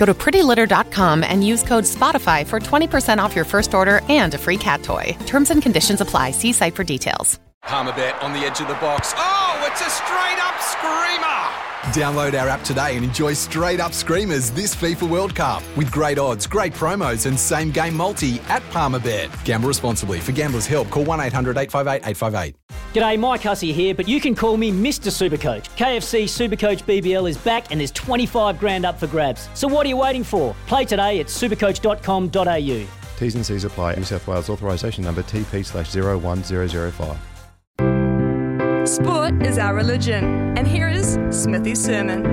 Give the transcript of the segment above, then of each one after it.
Go to prettylitter.com and use code SPOTIFY for 20% off your first order and a free cat toy. Terms and conditions apply. See site for details. Palmerbet on the edge of the box. Oh, it's a straight up screamer! Download our app today and enjoy straight up screamers this FIFA World Cup with great odds, great promos, and same game multi at Palmerbet. Gamble responsibly. For gamblers' help, call 1 800 858 858. G'day, Mike Hussey here, but you can call me Mr. Supercoach. KFC Supercoach BBL is back and there's 25 grand up for grabs. So what are you waiting for? Play today at supercoach.com.au. T's and C's apply. New South Wales authorisation number TP slash 01005. Sport is our religion. And here is Smithy's sermon.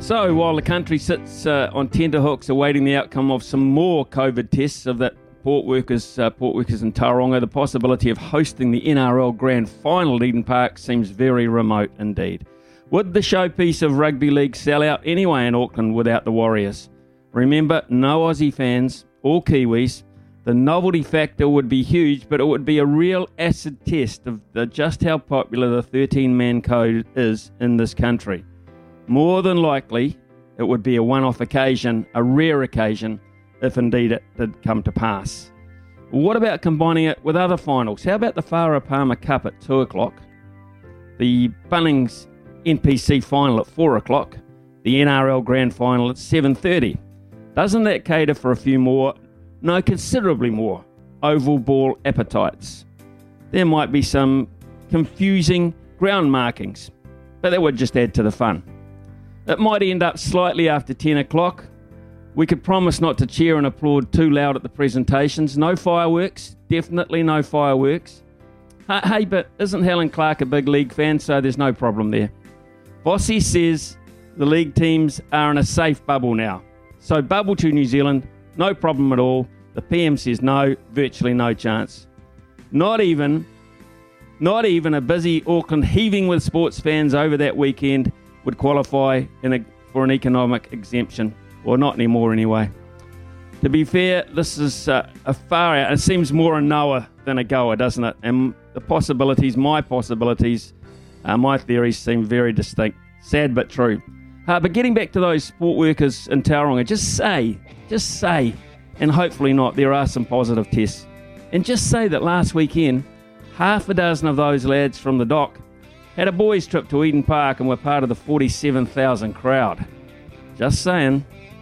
So while the country sits uh, on tenterhooks awaiting the outcome of some more COVID tests of that port workers, uh, port workers in Tauranga, the possibility of hosting the NRL Grand Final at Eden Park seems very remote indeed. Would the showpiece of rugby league sell out anyway in Auckland without the Warriors? Remember, no Aussie fans or Kiwis. The novelty factor would be huge, but it would be a real acid test of the, just how popular the 13 man code is in this country. More than likely, it would be a one off occasion, a rare occasion, if indeed it did come to pass. What about combining it with other finals? How about the Farah Palmer Cup at 2 o'clock, the Bunnings NPC final at 4 o'clock, the NRL Grand Final at 7.30? Doesn't that cater for a few more, no, considerably more, oval ball appetites? There might be some confusing ground markings, but that would just add to the fun. It might end up slightly after 10 o'clock, we could promise not to cheer and applaud too loud at the presentations. No fireworks, definitely no fireworks. Hey, but isn't Helen Clark a big league fan, so there's no problem there? Bossy says the league teams are in a safe bubble now. So bubble to New Zealand, no problem at all. The PM says no, virtually no chance. Not even, not even a busy Auckland heaving with sports fans over that weekend would qualify a, for an economic exemption. Well, not anymore anyway. To be fair, this is uh, a far out. It seems more a knower than a goer, doesn't it? And the possibilities, my possibilities, uh, my theories seem very distinct. Sad but true. Uh, but getting back to those sport workers in Tauranga, just say, just say, and hopefully not, there are some positive tests. And just say that last weekend, half a dozen of those lads from the dock had a boys' trip to Eden Park and were part of the 47,000 crowd. Just saying.